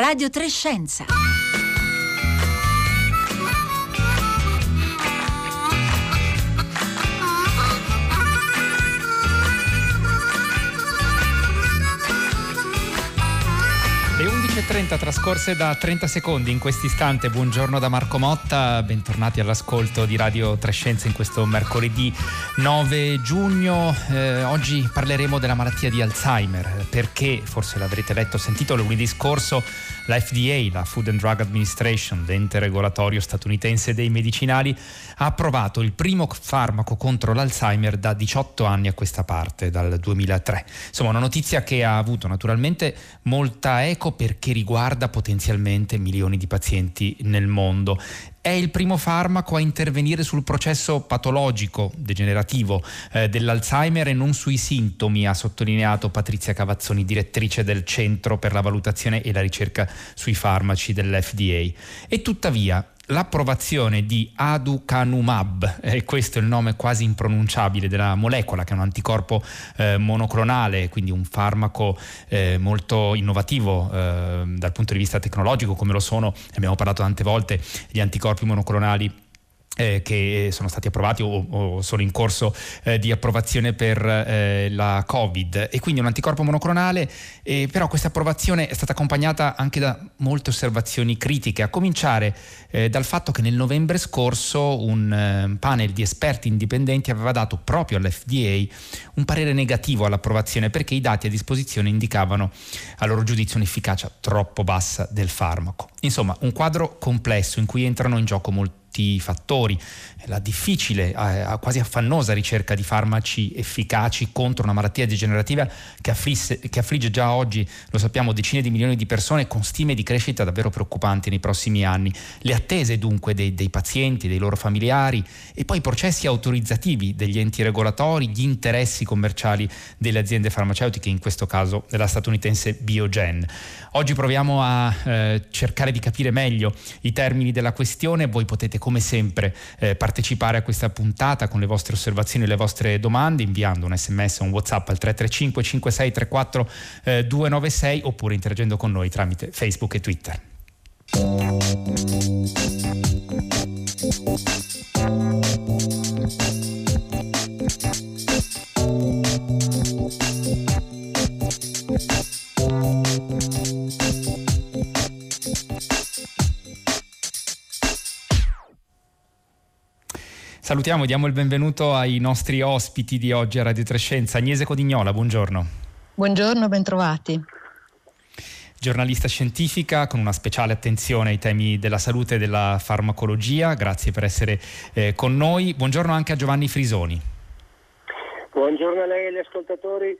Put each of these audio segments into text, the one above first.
Radio Trescenza. Le 11.30 trascorse da 30 secondi in questo istante. Buongiorno da Marco Motta, bentornati all'ascolto di Radio Trescenza in questo mercoledì 9 giugno. Eh, oggi parleremo della malattia di Alzheimer perché, forse l'avrete letto o sentito lunedì scorso, la FDA, la Food and Drug Administration, l'ente regolatorio statunitense dei medicinali, ha approvato il primo farmaco contro l'Alzheimer da 18 anni a questa parte, dal 2003. Insomma, una notizia che ha avuto naturalmente molta eco perché riguarda potenzialmente milioni di pazienti nel mondo. È il primo farmaco a intervenire sul processo patologico degenerativo eh, dell'Alzheimer e non sui sintomi, ha sottolineato Patrizia Cavazzoni, direttrice del Centro per la valutazione e la ricerca sui farmaci dell'FDA. E tuttavia l'approvazione di aducanumab, eh, questo è il nome quasi impronunciabile della molecola che è un anticorpo eh, monoclonale, quindi un farmaco eh, molto innovativo eh, dal punto di vista tecnologico come lo sono, abbiamo parlato tante volte, gli anticorpi monoclonali eh, che sono stati approvati o, o sono in corso eh, di approvazione per eh, la Covid e quindi un anticorpo monoclonale, però questa approvazione è stata accompagnata anche da molte osservazioni critiche, a cominciare eh, dal fatto che nel novembre scorso un eh, panel di esperti indipendenti aveva dato proprio all'FDA un parere negativo all'approvazione perché i dati a disposizione indicavano a loro giudizio un'efficacia troppo bassa del farmaco. Insomma, un quadro complesso in cui entrano in gioco molti fattori, la difficile, eh, quasi affannosa ricerca di farmaci efficaci contro una malattia degenerativa che, afflisse, che, affligge già oggi, lo sappiamo, decine di milioni di persone con stime di crescita davvero preoccupanti nei prossimi anni, le attese dunque dei, dei pazienti, dei loro familiari e poi i processi autorizzativi degli enti regolatori, gli interessi commerciali delle aziende farmaceutiche, in questo caso della statunitense Biogen. Oggi proviamo a eh, cercare di capire meglio i termini della questione, voi potete come sempre eh, partecipare a questa puntata con le vostre osservazioni e le vostre domande inviando un sms o un whatsapp al 335 5634 eh, 296 oppure interagendo con noi tramite Facebook e Twitter. Salutiamo e diamo il benvenuto ai nostri ospiti di oggi a Radio Trescenza. Agnese Codignola, buongiorno. Buongiorno, bentrovati. Giornalista scientifica con una speciale attenzione ai temi della salute e della farmacologia, grazie per essere eh, con noi. Buongiorno anche a Giovanni Frisoni. Buongiorno a lei e agli ascoltatori.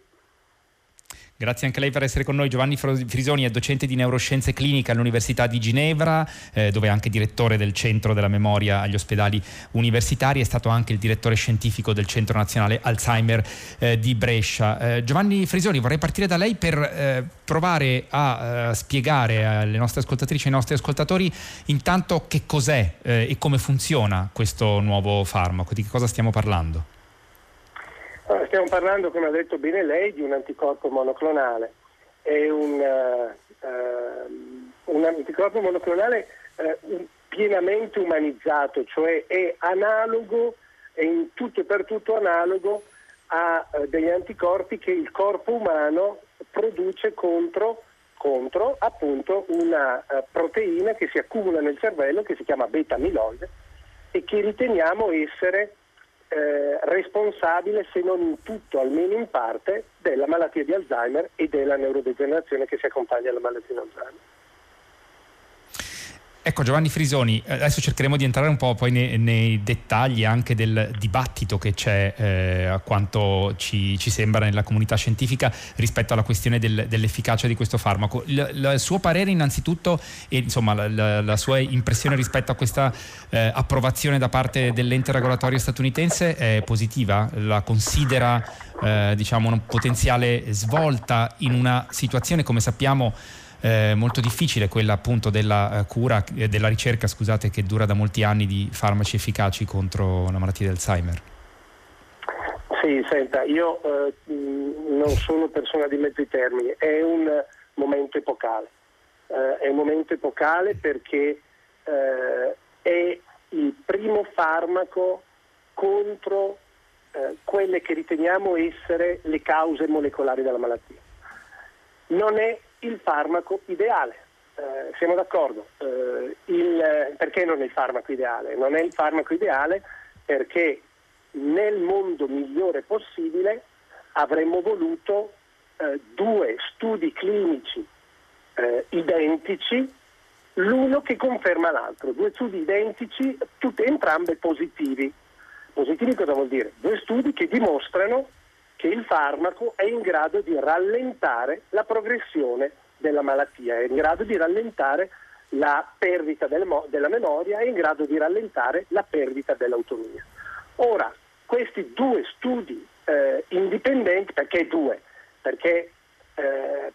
Grazie anche a lei per essere con noi. Giovanni Frisoni è docente di neuroscienze cliniche all'Università di Ginevra, eh, dove è anche direttore del Centro della Memoria agli ospedali universitari, è stato anche il direttore scientifico del Centro Nazionale Alzheimer eh, di Brescia. Eh, Giovanni Frisoni, vorrei partire da lei per eh, provare a eh, spiegare alle nostre ascoltatrici e ai nostri ascoltatori intanto che cos'è eh, e come funziona questo nuovo farmaco, di che cosa stiamo parlando. Stiamo parlando, come ha detto bene lei, di un anticorpo monoclonale. È un, uh, un anticorpo monoclonale uh, pienamente umanizzato, cioè è analogo, è in tutto e per tutto analogo a degli anticorpi che il corpo umano produce contro, contro appunto una proteina che si accumula nel cervello che si chiama beta-amiloide e che riteniamo essere eh, responsabile, se non in tutto, almeno in parte, della malattia di Alzheimer e della neurodegenerazione che si accompagna alla malattia di Alzheimer. Ecco Giovanni Frisoni, adesso cercheremo di entrare un po' poi nei, nei dettagli anche del dibattito che c'è eh, a quanto ci, ci, sembra nella comunità scientifica rispetto alla questione del, dell'efficacia di questo farmaco. Il, il, suo parere innanzitutto e insomma la, la, la sua impressione rispetto a questa eh, approvazione da parte dell'ente regolatorio statunitense è positiva? La considera eh, diciamo una potenziale svolta in una situazione come sappiamo eh, molto difficile, quella appunto della eh, cura, eh, della ricerca, scusate, che dura da molti anni di farmaci efficaci contro la malattia di Alzheimer. Sì, senta, io eh, non sono persona di mezzi termini, è un momento epocale. eh, è un momento epocale perché eh, è il primo farmaco contro eh, quelle che riteniamo essere le cause molecolari della malattia. Non è il farmaco ideale, eh, siamo d'accordo. Eh, il, perché non è il farmaco ideale? Non è il farmaco ideale perché nel mondo migliore possibile avremmo voluto eh, due studi clinici eh, identici, l'uno che conferma l'altro, due studi identici, tutti, entrambi positivi. Positivi cosa vuol dire? Due studi che dimostrano che il farmaco è in grado di rallentare la progressione della malattia, è in grado di rallentare la perdita del mo- della memoria, è in grado di rallentare la perdita dell'autonomia. Ora, questi due studi eh, indipendenti, perché due? Perché eh,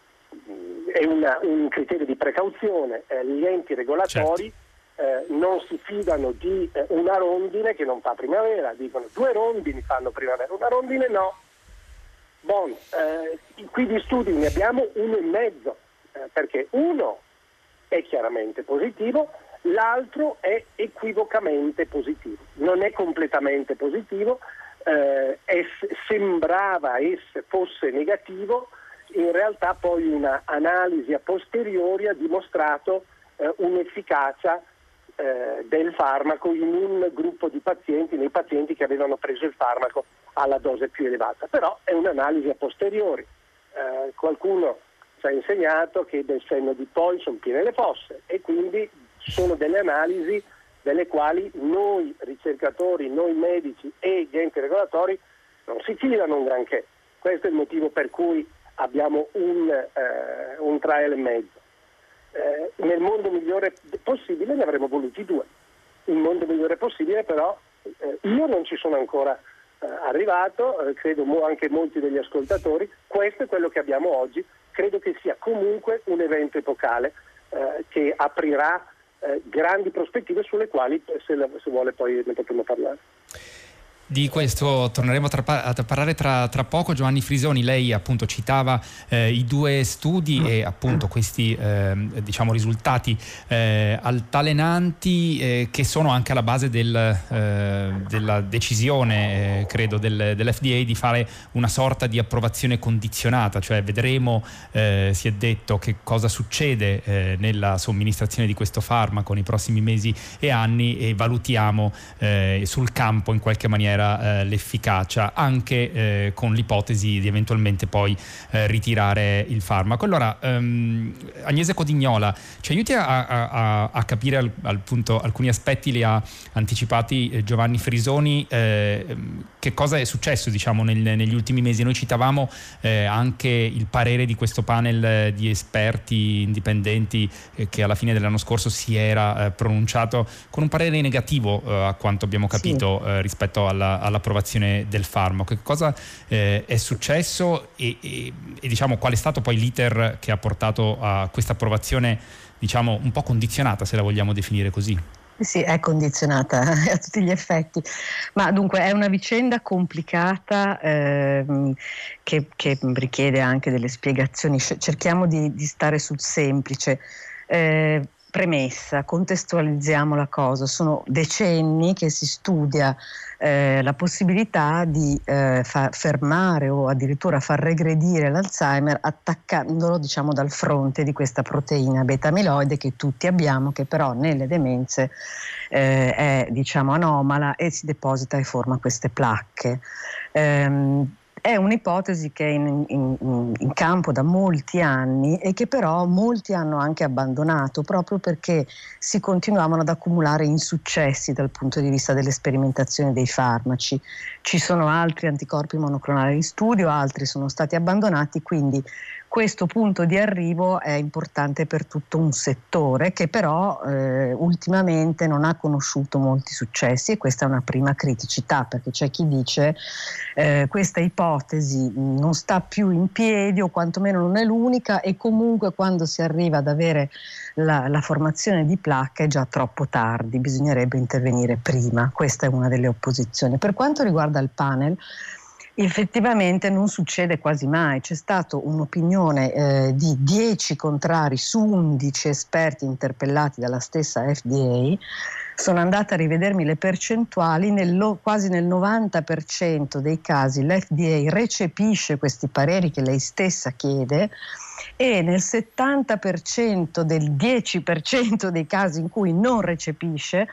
è una, un criterio di precauzione, eh, gli enti regolatori certo. non si fidano di eh, una rondine che non fa primavera, dicono due rondini fanno primavera, una rondine no. Bon, eh, qui di studi ne abbiamo uno e mezzo, eh, perché uno è chiaramente positivo, l'altro è equivocamente positivo, non è completamente positivo, eh, è, sembrava esse, fosse negativo, in realtà poi un'analisi a posteriori ha dimostrato eh, un'efficacia eh, del farmaco in un gruppo di pazienti, nei pazienti che avevano preso il farmaco alla dose più elevata, però è un'analisi a posteriori. Eh, qualcuno ci ha insegnato che del senno di poi sono piene le fosse e quindi sono delle analisi delle quali noi ricercatori, noi medici e gli enti regolatori non si fidano un granché. Questo è il motivo per cui abbiamo un, eh, un trial e mezzo. Eh, nel mondo migliore possibile ne avremmo voluti due. Il mondo migliore possibile però eh, io non ci sono ancora arrivato, eh, credo anche molti degli ascoltatori, questo è quello che abbiamo oggi, credo che sia comunque un evento epocale eh, che aprirà eh, grandi prospettive sulle quali se, la, se vuole poi ne potremo parlare. Di questo torneremo tra, a parlare tra, tra, poco. Giovanni Frisoni, lei appunto citava eh, i due studi e appunto questi eh, diciamo, risultati eh, altalenanti eh, che sono anche alla base del, eh, della decisione, eh, credo, del, dell'FDA di fare una sorta di approvazione condizionata, cioè vedremo, si è detto, che cosa succede nella somministrazione di questo farmaco nei prossimi mesi e anni e valutiamo sul campo in qualche maniera maniera eh, l'efficacia, anche eh, con l'ipotesi di eventualmente poi eh, ritirare il farmaco. Allora, ehm, Agnese Codignola, ci aiuti a, a, a capire al, al punto, alcuni aspetti, li ha anticipati eh, Giovanni Frisoni, eh, che cosa è successo diciamo, nel, negli ultimi mesi? Noi citavamo anche il parere di questo panel di esperti indipendenti che alla fine dell'anno scorso si era pronunciato con un parere negativo a quanto abbiamo capito sì. rispetto alla alla, all'approvazione del farmaco. Che cosa eh, è successo e, e, e diciamo, qual è stato poi l'iter che ha portato a questa approvazione diciamo, un po' condizionata, se la vogliamo definire così? Sì, è condizionata a tutti gli effetti, ma dunque è una vicenda complicata ehm, che, che, richiede anche delle spiegazioni. Cerchiamo di, di stare sul semplice. Eh, premessa, contestualizziamo la cosa, sono decenni che si studia eh, la possibilità di eh, fermare o addirittura far regredire l'Alzheimer attaccandolo diciamo, dal fronte di questa proteina beta-amiloide che tutti abbiamo, che però nelle demenze eh, è diciamo, anomala e si deposita e forma queste placche. Ehm, è un'ipotesi che è in, in, in, campo da molti anni e che però molti hanno anche abbandonato proprio perché si continuavano ad accumulare insuccessi dal punto di vista delle sperimentazioni dei farmaci. Ci sono altri anticorpi monoclonali in studio, altri sono stati abbandonati, quindi questo punto di arrivo è importante per tutto un settore che però eh, ultimamente non ha conosciuto molti successi e questa è una prima criticità perché c'è chi dice eh, questa ipotesi non sta più in piedi o quantomeno non è l'unica e comunque quando si arriva ad avere la, la formazione di placca è già troppo tardi, bisognerebbe intervenire prima, questa è una delle opposizioni. Per quanto riguarda il panel, Effettivamente non succede quasi mai, c'è stata un'opinione eh, di 10 contrari su 11 esperti interpellati dalla stessa FDA, sono andata a rivedermi le percentuali, nel, quasi nel 90% dei casi l'FDA recepisce questi pareri che lei stessa chiede e nel 70% del 10% dei casi in cui non recepisce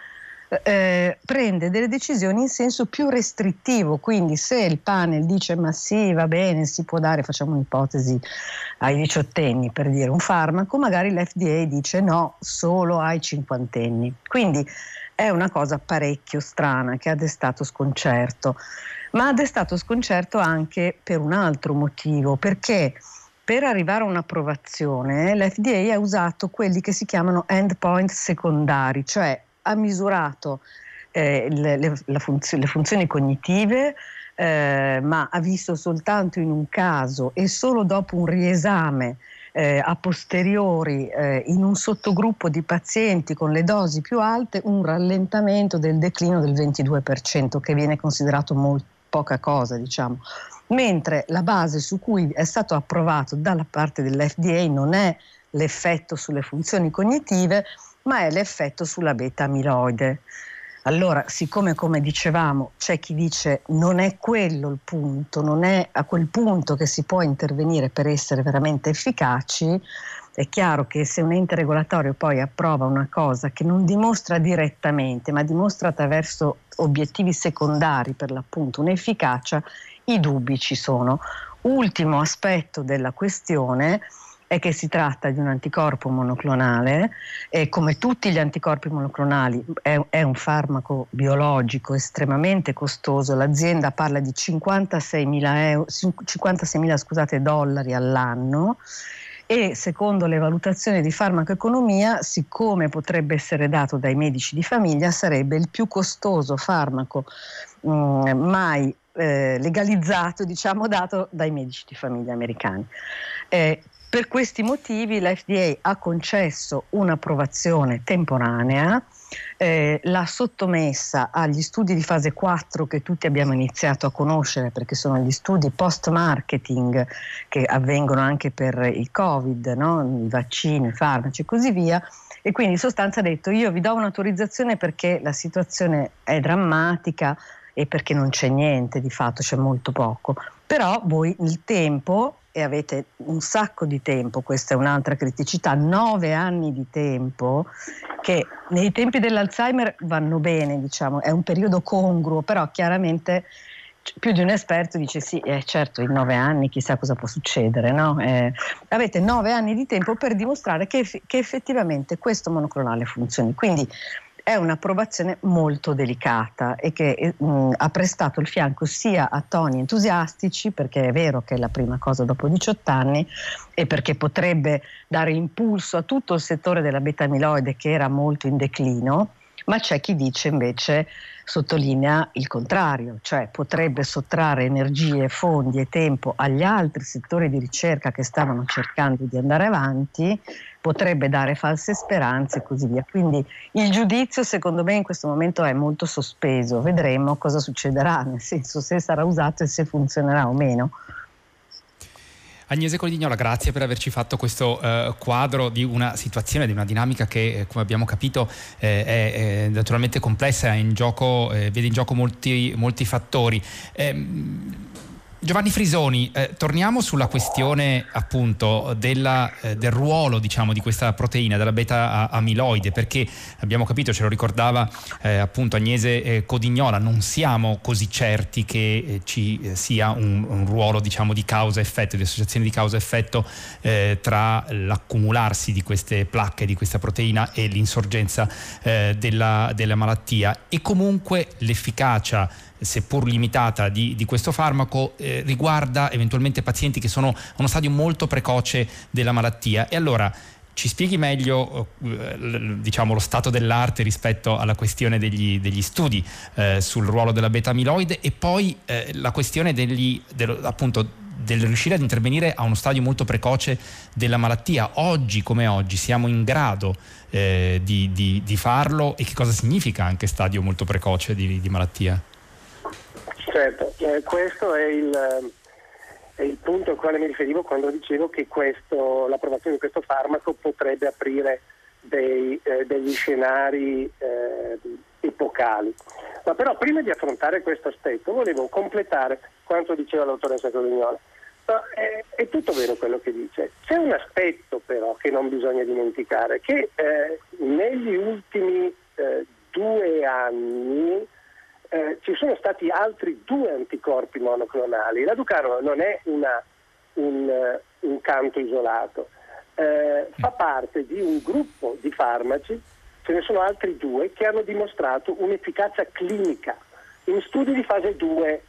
eh, prende delle decisioni in senso più restrittivo, quindi se il panel dice ma sì, va bene, si può dare, facciamo un'ipotesi ai diciottenni per dire un farmaco, magari l'FDA dice no, solo ai cinquantenni. Quindi è una cosa parecchio strana che ha destato sconcerto, ma ha destato sconcerto anche per un altro motivo, perché per arrivare a un'approvazione l'FDA ha usato quelli che si chiamano endpoint secondari, cioè ha misurato eh, le, le, funzio- le, funzioni cognitive, eh, ma ha visto soltanto in un caso e solo dopo un riesame eh, a posteriori eh, in un sottogruppo di pazienti con le dosi più alte un rallentamento del declino del 22%, che viene considerato molto poca cosa, diciamo. Mentre la base su cui è stato approvato dalla parte dell'FDA non è l'effetto sulle funzioni cognitive, ma è l'effetto sulla beta amiloide. Allora, siccome come dicevamo c'è chi dice non è quello il punto, non è a quel punto che si può intervenire per essere veramente efficaci, è chiaro che se un ente regolatorio poi approva una cosa che non dimostra direttamente, ma dimostra attraverso obiettivi secondari per l'appunto un'efficacia, i dubbi ci sono. Ultimo aspetto della questione è che si tratta di un anticorpo monoclonale e come tutti gli anticorpi monoclonali è, è un farmaco biologico estremamente costoso. L'azienda parla di 56.000, euro, 56.000 scusate, dollari all'anno e secondo le valutazioni di farmacoeconomia, siccome potrebbe essere dato dai medici di famiglia, sarebbe il più costoso farmaco mh, mm, mai eh, legalizzato, diciamo, dato dai medici di famiglia americani. Eh, per questi motivi l'FDA ha concesso un'approvazione temporanea, eh, l'ha sottomessa agli studi di fase 4 che tutti abbiamo iniziato a conoscere perché sono gli studi post-marketing che avvengono anche per il Covid, no? i vaccini, i farmaci e così via. E quindi in sostanza ha detto io vi do un'autorizzazione perché la situazione è drammatica e perché non c'è niente di fatto, c'è molto poco. Però voi il tempo e avete un sacco di tempo, questa è un'altra criticità, nove anni di tempo che nei tempi dell'Alzheimer vanno bene, diciamo, è un periodo congruo, però chiaramente più di un esperto dice sì, eh, certo, in nove anni chissà cosa può succedere, no? eh, avete nove anni di tempo per dimostrare che, che effettivamente questo monoclonale funzioni. Quindi è un'approvazione molto delicata e che eh, mh, ha prestato il fianco sia a toni entusiastici, perché è vero che è la prima cosa dopo 18 anni, e perché potrebbe dare impulso a tutto il settore della beta-amiloide che era molto in declino, ma c'è chi dice invece sottolinea il contrario, cioè potrebbe sottrarre energie, fondi e tempo agli altri settori di ricerca che stavano cercando di andare avanti, potrebbe dare false speranze e così via. Quindi il giudizio secondo me in questo momento è molto sospeso, vedremo cosa succederà, nel senso se sarà usato e se funzionerà o meno. Agnese Colignola, grazie per averci fatto questo eh, quadro di una situazione, di una dinamica che, eh, come abbiamo capito, eh, è, è, naturalmente complessa, in gioco, eh, vede in gioco molti, molti fattori. Giovanni Frisoni, eh, torniamo sulla questione appunto della, eh, del ruolo diciamo, di questa proteina, della beta amiloide, perché abbiamo capito, ce lo ricordava eh, appunto Agnese eh, Codignola, non siamo così certi che eh, ci eh, sia un, un ruolo diciamo, di causa-effetto, di associazione di causa-effetto tra l'accumularsi di queste placche, di questa proteina e l'insorgenza della, della malattia. E comunque l'efficacia seppur limitata, di, di questo farmaco eh, riguarda eventualmente pazienti che sono a uno stadio molto precoce della malattia. E allora ci spieghi meglio eh, diciamo, lo stato dell'arte rispetto alla questione degli, degli studi eh, sul ruolo della beta-amiloide e poi eh, la questione degli, dello, appunto, del riuscire ad intervenire a uno stadio molto precoce della malattia. Oggi come oggi siamo in grado eh, di, di, di, farlo e che cosa significa anche stadio molto precoce di, di malattia? Certo, eh, questo è il, è il, punto al quale mi riferivo quando dicevo che questo, l'approvazione di questo farmaco potrebbe aprire dei, eh, degli scenari eh, epocali. Ma però prima di affrontare questo aspetto volevo completare quanto diceva l'autoressa Colignola. No, è, è, tutto vero quello che dice. C'è un aspetto però che non bisogna dimenticare, che eh, negli ultimi eh, due anni eh, ci sono stati altri due anticorpi monoclonali. La Ducaro non è una, un, uh, un, canto isolato, eh, fa parte di un gruppo di farmaci, ce ne sono altri due che hanno dimostrato un'efficacia clinica in studi di fase 2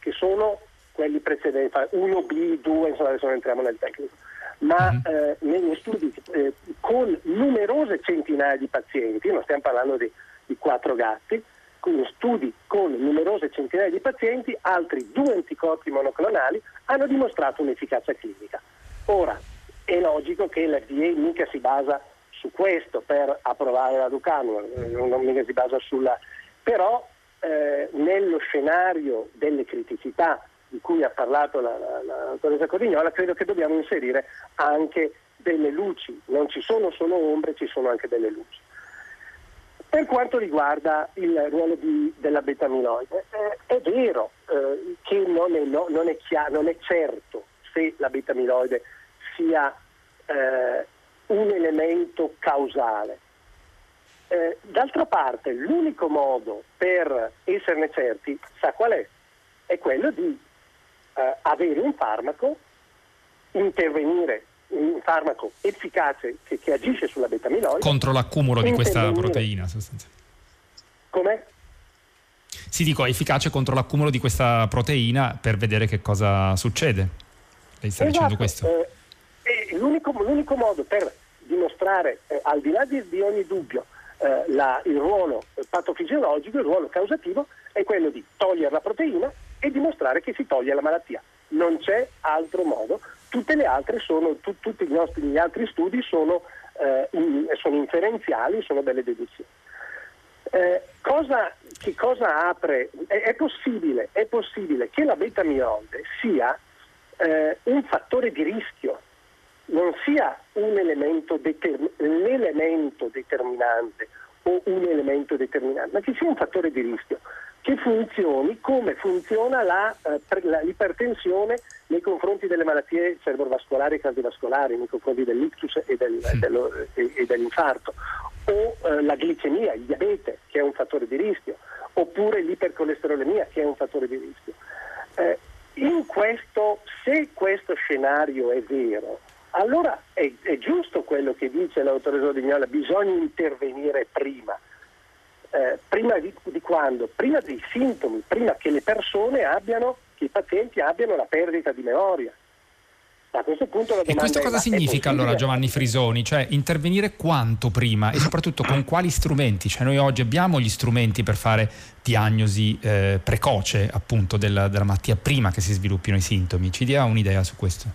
che sono quelli precedenti, 1B, 2, insomma adesso non entriamo nel tecnico, ma uh-huh. eh, negli studi eh, con numerose centinaia di pazienti, non stiamo parlando di, di quattro gatti, quindi studi con numerose centinaia di pazienti, altri due anticorpi monoclonali hanno dimostrato un'efficacia clinica. Ora, è logico che l'FDA mica si basa su questo per approvare la Ducano, eh, non mica si basa sulla... però eh, nello scenario delle criticità di cui ha parlato la, la, la dottoressa Cordignola, credo che dobbiamo inserire anche delle luci, non ci sono solo ombre, ci sono anche delle luci. Per quanto riguarda il ruolo di, della betamiloide, eh, è vero eh, che non è, no, non, è chiaro, non è, certo se la betamiloide sia eh, un elemento causale. Eh, d'altra parte, l'unico modo per esserne certi, sa qual è? È quello di eh, avere un farmaco, intervenire un farmaco efficace che, che agisce sulla beta-amiloide contro l'accumulo di questa proteina sostanzialmente. Come? Sì, dico, efficace contro l'accumulo di questa proteina per vedere che cosa succede. Lei sta esatto. dicendo questo? Eh, l'unico, l'unico, modo per dimostrare, eh, al di là di, di ogni dubbio, eh, la, il ruolo patofisiologico, il ruolo causativo, è quello di togliere la proteina e dimostrare che si toglie la malattia. Non c'è altro modo. Tutte le altre sono, tu, tutti nostri, gli altri studi sono, eh, in, sono inferenziali, sono delle deduzioni. Eh, cosa, che cosa apre? È, è, possibile, è, possibile, che la beta-amiloide sia eh, un fattore di rischio, non sia elemento determ- l'elemento determinante o un elemento determinante, ma che sia un fattore di rischio che funzioni come funziona la, eh, la, l'ipertensione nei confronti delle malattie cerebrovascolari e cardiovascolari, nei confronti dell'ictus e, del, sì. dello, e, e dell'infarto, o eh, la glicemia, il diabete, che è un fattore di rischio, oppure l'ipercolesterolemia, che è un fattore di rischio. Eh, in questo, se questo scenario è vero, allora è, è giusto quello che dice l'autoresa Dignola, bisogna intervenire prima eh, prima di, di, quando? Prima dei sintomi, prima che le persone abbiano, che i pazienti abbiano la perdita di memoria. A questo punto la e questo cosa significa allora Giovanni Frisoni? Cioè intervenire quanto prima e soprattutto con quali strumenti? Cioè noi oggi abbiamo gli strumenti per fare diagnosi eh, precoce appunto della, della, malattia prima che si sviluppino i sintomi. Ci dia un'idea su questo?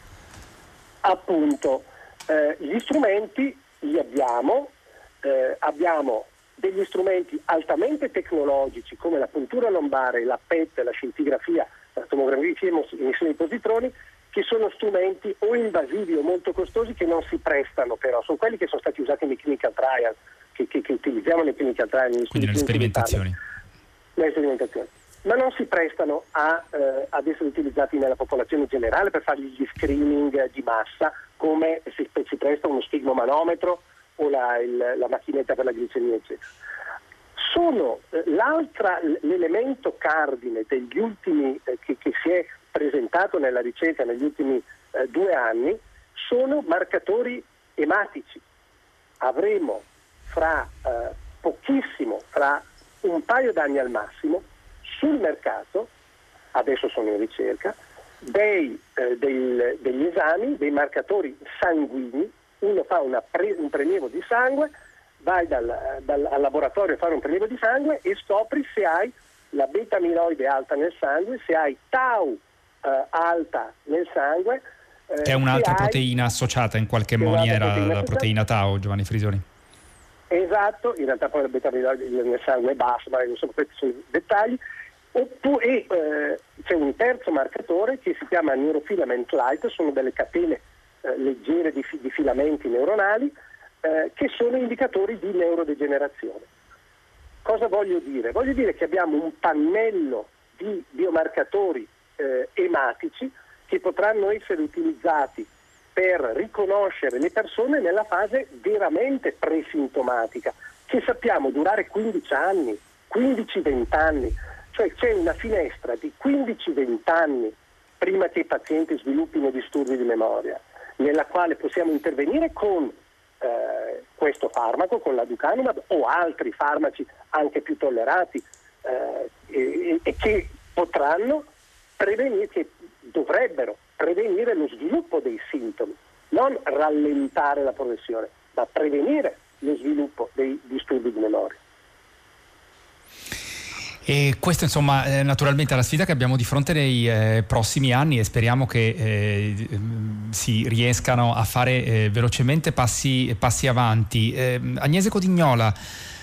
Appunto, eh, gli strumenti li abbiamo, eh, abbiamo degli strumenti altamente tecnologici come la puntura lombare, la PET, la scintigrafia, la tomografia emissione di positroni, che sono strumenti o invasivi o molto costosi che non si prestano però, sono quelli che sono stati usati nei clinical trial, che, che, che utilizziamo nei clinical trial. Nei Quindi nelle sperimentazioni. Nelle sperimentazioni. Ma non si prestano a, eh, ad essere utilizzati nella popolazione generale per fare gli screening di massa, come si, si presta uno stigmomanometro o la, il, la macchinetta per la glicemia, eccetera. Sono eh, l'elemento cardine degli ultimi, eh, che, che, si è presentato nella ricerca negli ultimi eh, due anni, sono marcatori ematici. Avremo fra eh, pochissimo, fra un paio d'anni al massimo, sul mercato, adesso sono in ricerca, dei, eh, del, degli esami, dei marcatori sanguigni uno fa pre, un prelievo di sangue, vai dal, dal, al laboratorio a fare un prelievo di sangue e scopri se hai la beta-amiloide alta nel sangue, se hai tau eh, alta nel sangue. Eh, che è un'altra proteina associata in qualche maniera alla proteina tau, Giovanni Frisoni. Esatto, in realtà poi la beta-amiloide nel sangue è bassa, ma insomma questi sono dettagli. Oppure, eh, c'è un terzo marcatore che si chiama neurofilament light, sono delle catene eh, leggere di, di, filamenti neuronali eh, che sono indicatori di neurodegenerazione. Cosa voglio dire? Voglio dire che abbiamo un pannello di biomarcatori eh, ematici che potranno essere utilizzati per riconoscere le persone nella fase veramente presintomatica, che sappiamo durare 15 anni, 15-20 anni, cioè c'è una finestra di 15-20 anni prima che i pazienti sviluppino disturbi di memoria, nella quale possiamo intervenire con eh, questo farmaco, con la Ducanumab o altri farmaci anche più tollerati eh, e, e, che potranno prevenire, che dovrebbero prevenire lo sviluppo dei sintomi, non rallentare la progressione, ma prevenire lo sviluppo dei disturbi di memoria. E questa insomma è naturalmente la sfida che abbiamo di fronte nei eh, prossimi anni e speriamo che eh, si riescano a fare eh, velocemente passi, passi avanti. Ehm, Agnese Codignola,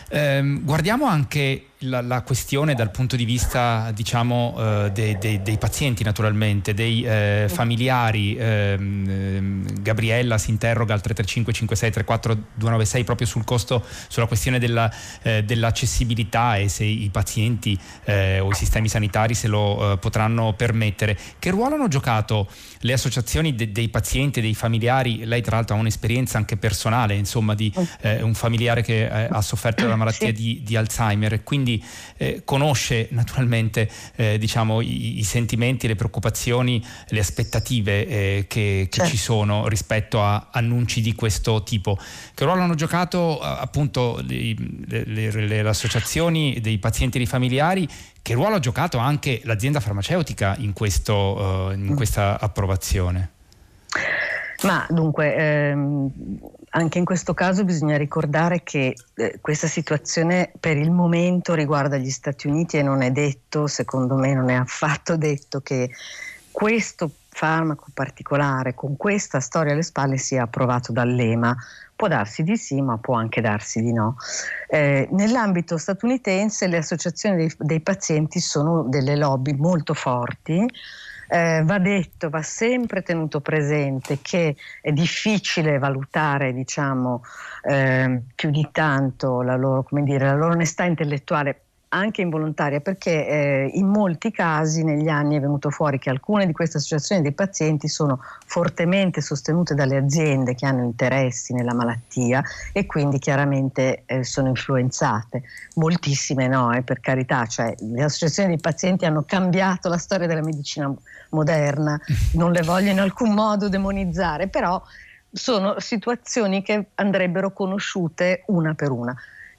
ehm, guardiamo anche la, la, questione dal punto di vista diciamo, eh, dei, dei, dei, pazienti naturalmente, dei eh, familiari. Ehm, Gabriella si interroga al 335 56 34 296 proprio sul costo, sulla questione della, eh, dell'accessibilità e se i pazienti eh, o i sistemi sanitari se lo eh, potranno permettere. Che ruolo hanno giocato le associazioni de, dei pazienti e dei familiari? Lei tra l'altro ha un'esperienza anche personale, insomma, di eh, un familiare che ha sofferto della malattia di, di Alzheimer. Quindi quindi eh, conosce naturalmente eh, diciamo, i, i, sentimenti, le preoccupazioni, le aspettative eh, che, che certo. ci sono rispetto a annunci di questo tipo. Che ruolo hanno giocato appunto le, le, le, le associazioni dei pazienti e dei familiari che ruolo ha giocato anche l'azienda farmaceutica in, questo, uh, in mm. questa approvazione? Ma dunque, ehm, anche in questo caso bisogna ricordare che eh, questa situazione per il momento riguarda gli Stati Uniti e non è detto, secondo me non è affatto detto che questo farmaco particolare con questa storia alle spalle sia approvato dall'EMA. Può darsi di sì, ma può anche darsi di no. Eh, nell'ambito statunitense le associazioni dei, dei pazienti sono delle lobby molto forti eh, va detto, va sempre tenuto presente che è difficile valutare diciamo, eh, più di tanto la loro, dire, la loro onestà intellettuale anche involontaria, perché eh, in molti casi negli anni è venuto fuori che alcune di queste associazioni dei pazienti sono fortemente sostenute dalle aziende che hanno interessi nella malattia e quindi chiaramente eh, sono influenzate. Moltissime no, eh, per carità, cioè, le associazioni dei pazienti hanno cambiato la storia della medicina moderna, non le voglio in alcun modo demonizzare, però sono situazioni che andrebbero conosciute una per una.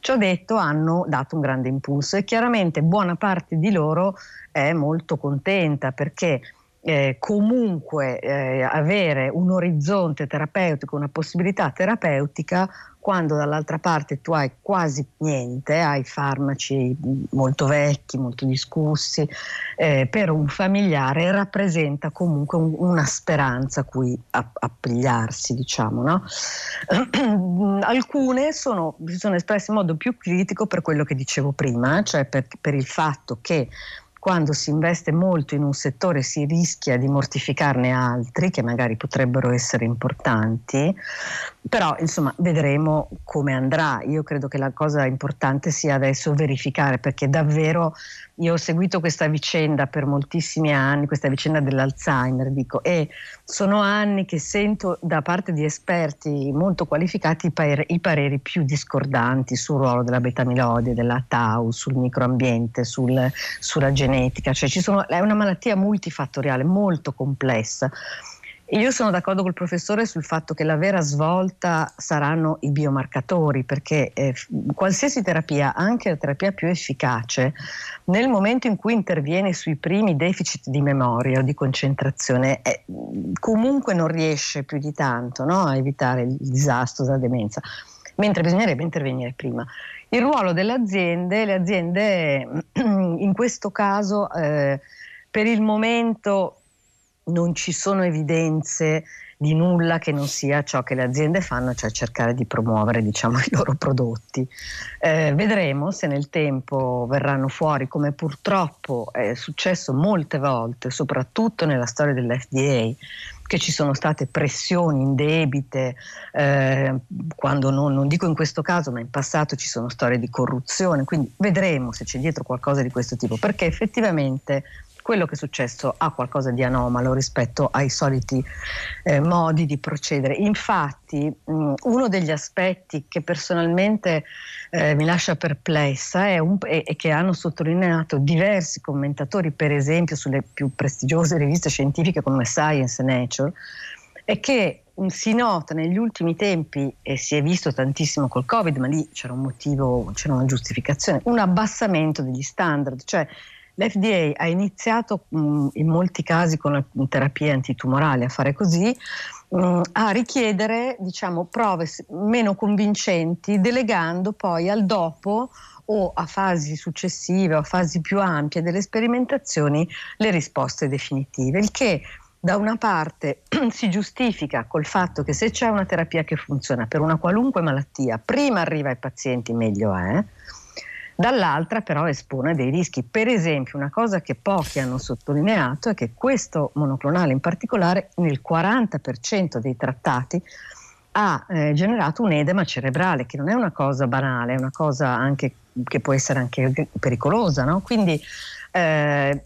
Ciò detto, hanno dato un grande impulso e chiaramente buona parte di loro è molto contenta perché eh, comunque eh, avere un orizzonte terapeutico, una possibilità terapeutica, quando dall'altra parte tu hai quasi niente, hai farmaci molto vecchi, molto discussi, eh, per un familiare rappresenta comunque un, una speranza a cui appigliarsi, diciamo. No? Alcune sono, si sono espresse in modo più critico per quello che dicevo prima, cioè per, per il fatto che quando si investe molto in un settore si rischia di mortificarne altri che magari potrebbero essere importanti, però insomma vedremo come andrà. Io credo che la cosa importante sia adesso verificare perché davvero io ho seguito questa vicenda per moltissimi anni, questa vicenda dell'Alzheimer, dico, e sono anni che sento da parte di esperti molto qualificati i, par- i pareri più discordanti sul ruolo della beta-amiloide, della tau, sul microambiente, sul, sulla genetica, cioè sono, è una malattia multifattoriale molto complessa io sono d'accordo col professore sul fatto che la vera svolta saranno i biomarcatori, perché eh, qualsiasi terapia, anche la terapia più efficace, nel momento in cui interviene sui primi deficit di memoria o di concentrazione, eh, comunque non riesce più di tanto no? a evitare il disastro della demenza, mentre bisognerebbe intervenire prima. Il ruolo delle aziende, le aziende in questo caso eh, per il momento non ci sono evidenze di nulla che non sia ciò che le aziende fanno, cioè cercare di promuovere diciamo, i loro prodotti. Eh, vedremo se nel tempo verranno fuori, come purtroppo è successo molte volte, soprattutto nella storia dell'FDA, che ci sono state pressioni indebite, eh, quando non, non, dico in questo caso, ma in passato ci sono storie di corruzione, quindi vedremo se c'è dietro qualcosa di questo tipo, perché effettivamente quello che è successo ha qualcosa di anomalo rispetto ai soliti eh, modi di procedere. Infatti, mh, uno degli aspetti che personalmente eh, mi lascia perplessa e che hanno sottolineato diversi commentatori, per esempio sulle più prestigiose riviste scientifiche come Science e Nature, è che si nota negli ultimi tempi, e si è visto tantissimo col Covid, ma lì c'era un motivo, c'era una giustificazione, un abbassamento degli standard, cioè L'FDA ha iniziato mm, in molti casi con terapie antitumorali a fare così, mm, a richiedere diciamo, prove meno convincenti, delegando poi al dopo o a fasi successive o a fasi più ampie delle sperimentazioni le risposte definitive, il che da una parte si giustifica col fatto che se c'è una terapia che funziona per una qualunque malattia, prima arriva ai pazienti meglio è dall'altra però espone dei rischi. Per esempio, una cosa che pochi hanno sottolineato è che questo monoclonale in particolare nel 40% dei trattati ha eh, generato un edema cerebrale, che non è una cosa banale, è una cosa anche che può essere anche pericolosa, no? Quindi eh,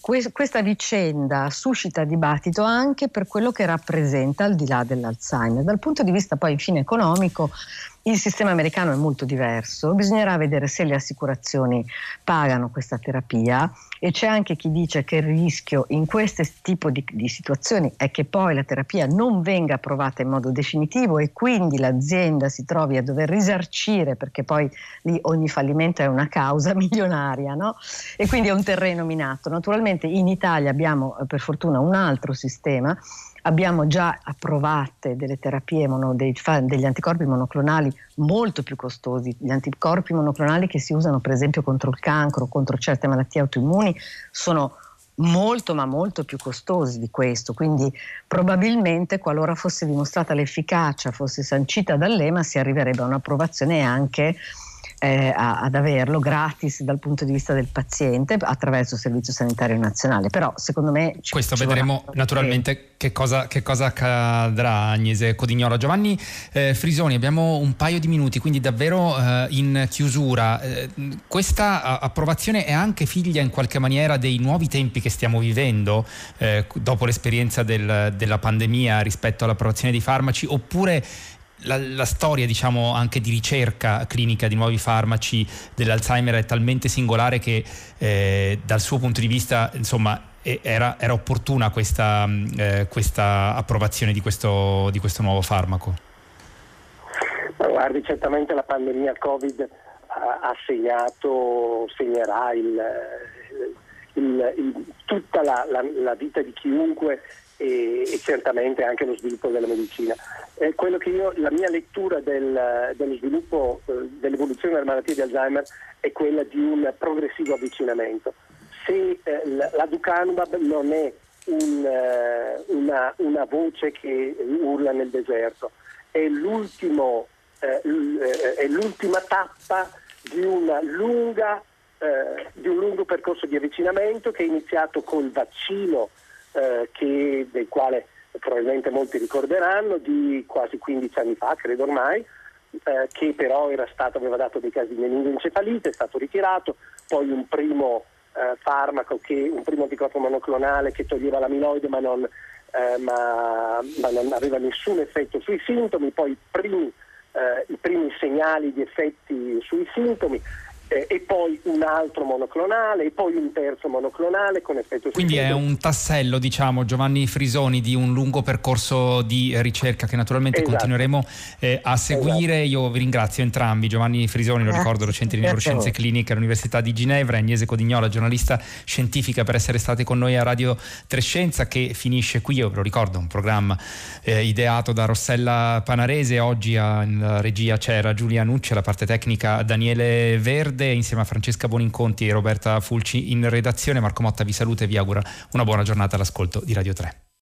questa vicenda suscita dibattito anche per quello che rappresenta al di là dell'Alzheimer. Dal punto di vista poi infine economico, il sistema americano è molto diverso, bisognerà vedere se le assicurazioni pagano questa terapia e c'è anche chi dice che il rischio in questo tipo di, di situazioni è che poi la terapia non venga approvata in modo definitivo e quindi l'azienda si trovi a dover risarcire perché poi lì ogni fallimento è una causa milionaria no? e quindi è un terreno minato. Naturalmente in Italia abbiamo eh, per fortuna un altro sistema Abbiamo già approvate delle terapie mono, dei, degli anticorpi monoclonali molto più costosi, gli anticorpi monoclonali che si usano per esempio contro il cancro, contro certe malattie autoimmuni, sono molto ma molto più costosi di questo, quindi probabilmente qualora fosse dimostrata l'efficacia, fosse sancita dall'EMA, si arriverebbe a un'approvazione anche eh, a, ad averlo gratis dal punto di vista del paziente attraverso il Servizio Sanitario Nazionale. Però secondo me... Ci, Questo ci vedremo naturalmente che cosa, che cosa, accadrà Agnese Codignola. Giovanni eh, Frisoni, abbiamo un paio di minuti, quindi davvero eh, in chiusura. Eh, questa approvazione è anche figlia in qualche maniera dei nuovi tempi che stiamo vivendo eh, dopo l'esperienza del, della pandemia rispetto all'approvazione dei farmaci oppure la, la, storia diciamo anche di ricerca clinica di nuovi farmaci dell'Alzheimer è talmente singolare che eh, dal suo punto di vista insomma era, era opportuna questa, eh, questa, approvazione di questo, di questo nuovo farmaco? Ma guardi, certamente la pandemia Covid ha, segnato, segnerà il, il, il, tutta la, la, la vita di chiunque e, e, certamente anche lo sviluppo della medicina. Eh, io, la mia lettura del, dello sviluppo, eh, dell'evoluzione della malattia di Alzheimer è quella di un progressivo avvicinamento. Se eh, la Ducanumab non è un, eh, una, una, voce che urla nel deserto, è, eh, eh, è l'ultima tappa di, lunga, di un lungo percorso di avvicinamento che è iniziato col vaccino eh, che, del quale probabilmente molti ricorderanno, di quasi 15 anni fa, credo ormai, eh, che però stato, aveva dato dei casi di meningoencefalite, è stato ritirato, poi un primo eh, farmaco, che, un primo anticorpo monoclonale che toglieva l'amiloide ma non, eh, ma, ma non, aveva nessun effetto sui sintomi, poi i primi, eh, i primi segnali di effetti sui sintomi eh, e poi un altro monoclonale e poi un terzo monoclonale con effetto Quindi è un tassello, diciamo, Giovanni Frisoni, di un lungo percorso di ricerca che naturalmente esatto. continueremo eh, a seguire. Esatto. Io vi ringrazio entrambi, Giovanni Frisoni, lo ricordo, docente di neuroscienze cliniche all'Università di Ginevra, Agnese Codignola, giornalista scientifica per essere state con noi a Radio Trescenza che finisce qui, io ve lo ricordo, un programma eh, ideato da Rossella Panarese, oggi in regia c'era Giulia Nucci, alla parte tecnica Daniele Verde Verde insieme a Francesca Boninconti e Roberta Fulci in redazione. Marco Motta vi saluta e vi augura una buona giornata all'ascolto di Radio 3.